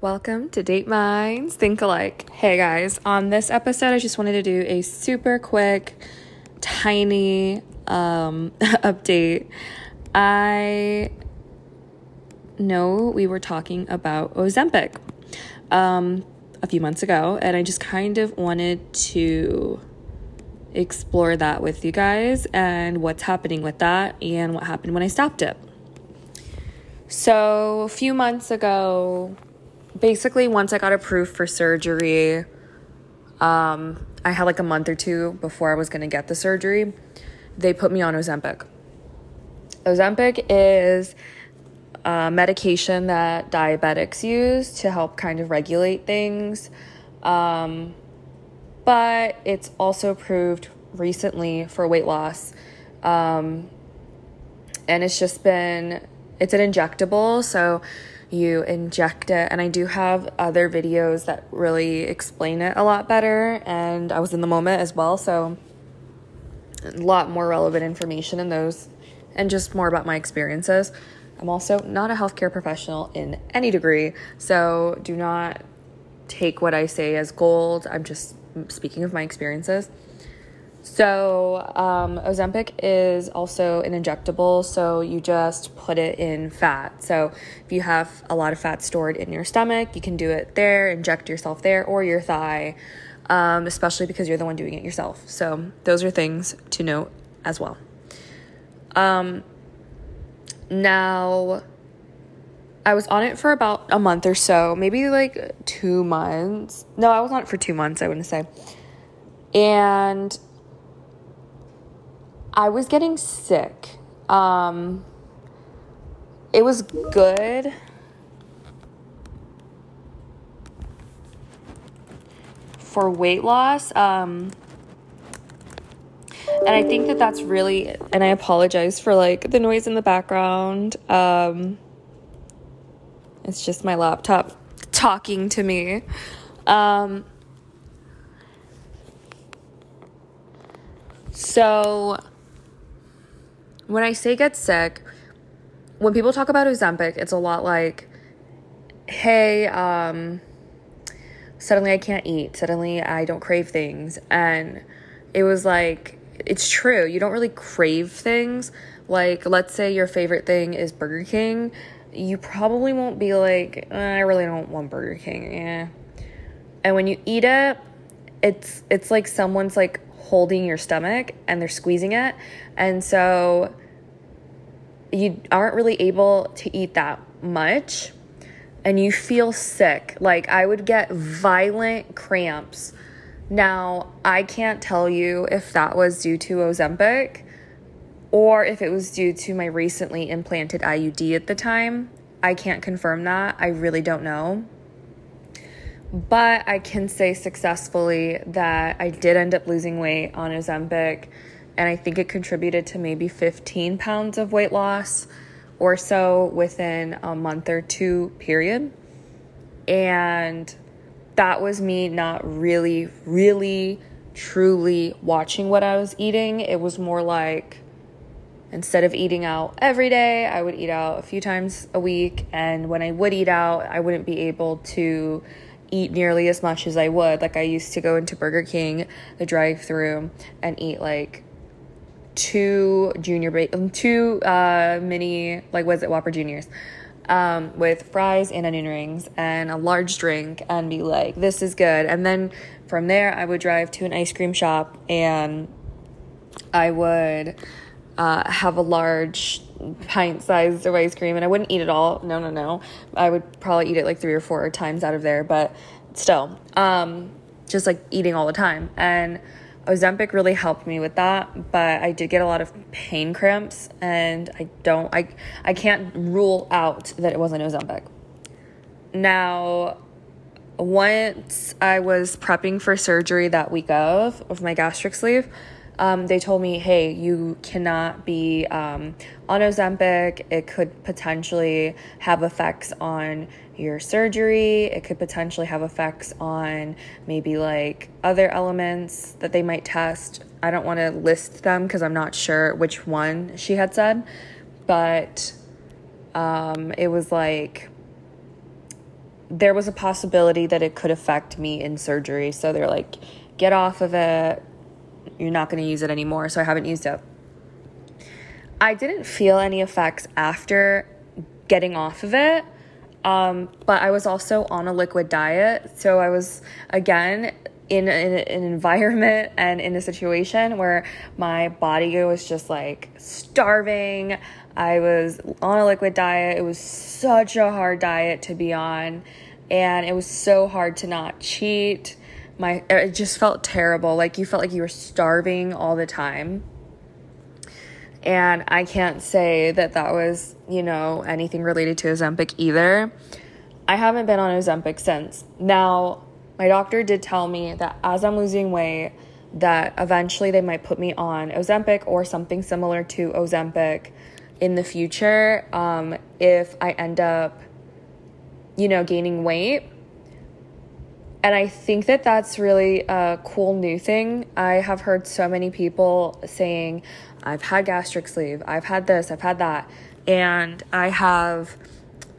Welcome to Date Minds Think Alike. Hey guys, on this episode, I just wanted to do a super quick, tiny um, update. I know we were talking about Ozempic um, a few months ago, and I just kind of wanted to explore that with you guys and what's happening with that and what happened when I stopped it. So, a few months ago, basically once I got approved for surgery, um, I had like a month or two before I was going to get the surgery. They put me on Ozempic. Ozempic is a medication that diabetics use to help kind of regulate things. Um, but it's also approved recently for weight loss. Um, and it's just been, it's an injectable. So you inject it. And I do have other videos that really explain it a lot better. And I was in the moment as well. So a lot more relevant information in those and just more about my experiences. I'm also not a healthcare professional in any degree. So do not take what I say as gold. I'm just speaking of my experiences. So, um, Ozempic is also an injectable, so you just put it in fat. So, if you have a lot of fat stored in your stomach, you can do it there, inject yourself there, or your thigh, um, especially because you're the one doing it yourself. So, those are things to note as well. Um, now, I was on it for about a month or so, maybe like two months. No, I was on it for two months, I wouldn't say. And I was getting sick. Um, it was good. For weight loss. Um, and I think that that's really, and I apologize for like the noise in the background. Um, it's just my laptop talking to me. Um, so when I say get sick, when people talk about Ozempic, it's a lot like, hey, um, suddenly I can't eat. Suddenly I don't crave things. And it was like, it's true. You don't really crave things. Like, let's say your favorite thing is Burger King. You probably won't be like, I really don't want Burger King. Yeah. And when you eat it, it's it's like someone's like holding your stomach and they're squeezing it. And so you aren't really able to eat that much and you feel sick. Like I would get violent cramps. Now, I can't tell you if that was due to Ozempic or if it was due to my recently implanted IUD at the time. I can't confirm that. I really don't know. But I can say successfully that I did end up losing weight on Ozempic, and I think it contributed to maybe 15 pounds of weight loss or so within a month or two period. And that was me not really, really, truly watching what I was eating. It was more like instead of eating out every day, I would eat out a few times a week. And when I would eat out, I wouldn't be able to eat nearly as much as I would. Like I used to go into Burger King, the drive-through, and eat like two junior ba- um, two uh, mini like was it Whopper Juniors. Um, with fries and onion rings and a large drink and be like, this is good. And then from there, I would drive to an ice cream shop and I would uh, have a large pint sized of ice cream and I wouldn't eat it all. No, no, no. I would probably eat it like three or four times out of there, but still, um, just like eating all the time. And Ozempic really helped me with that, but I did get a lot of pain cramps and I don't I I can't rule out that it wasn't Ozempic. Now, once I was prepping for surgery that week of of my gastric sleeve, um, they told me, hey, you cannot be um, on Ozempic. It could potentially have effects on your surgery. It could potentially have effects on maybe like other elements that they might test. I don't want to list them because I'm not sure which one she had said, but um, it was like there was a possibility that it could affect me in surgery. So they're like, get off of it. You're not going to use it anymore. So I haven't used it. I didn't feel any effects after getting off of it. Um, but I was also on a liquid diet. So I was, again, in, in, an environment and in a situation where my body was just like starving. I was on a liquid diet. It was such a hard diet to be on, and it was so hard to not cheat. My it just felt terrible. Like you felt like you were starving all the time. And I can't say that that was, you know, anything related to Ozempic either. I haven't been on Ozempic since. Now, my doctor did tell me that as I'm losing weight, that eventually they might put me on Ozempic or something similar to Ozempic in the future um, if I end up, you know, gaining weight. And I think that that's really a cool new thing. I have heard so many people saying, I've had gastric sleeve, I've had this, I've had that. And I have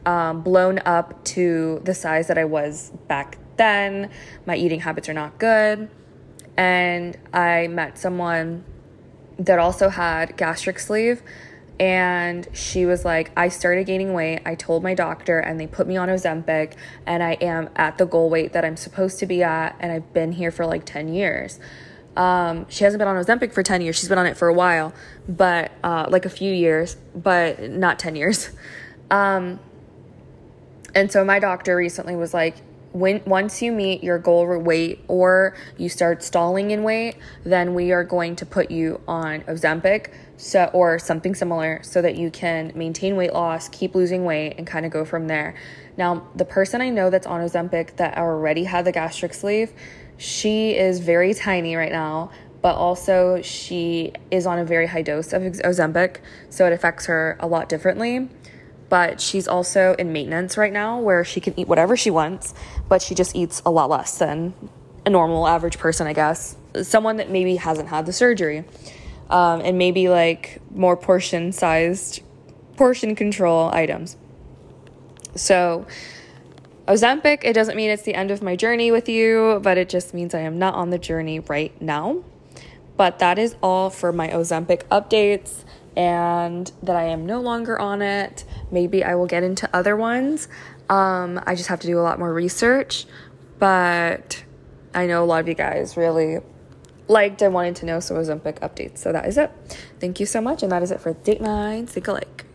um, blown up to the size that I was back then. My eating habits are not good. And I met someone that also had gastric sleeve. And she was like, I started gaining weight. I told my doctor, and they put me on Ozempic, and I am at the goal weight that I'm supposed to be at. And I've been here for like 10 years. Um, she hasn't been on Ozempic for 10 years. She's been on it for a while, but uh, like a few years, but not 10 years. Um, and so my doctor recently was like, when once you meet your goal weight or you start stalling in weight, then we are going to put you on Ozempic so or something similar so that you can maintain weight loss, keep losing weight and kind of go from there. Now, the person I know that's on Ozempic that already had the gastric sleeve, she is very tiny right now, but also she is on a very high dose of Ozempic, so it affects her a lot differently but she's also in maintenance right now where she can eat whatever she wants, but she just eats a lot less than a normal average person, I guess. Someone that maybe hasn't had the surgery um, and maybe like more portion sized, portion control items. So, Ozempic, it doesn't mean it's the end of my journey with you, but it just means I am not on the journey right now. But that is all for my Ozempic updates and that I am no longer on it. Maybe I will get into other ones. Um, I just have to do a lot more research, but I know a lot of you guys really liked and wanted to know some Ozempic updates. So that is it. Thank you so much, and that is it for Date Night. Think alike.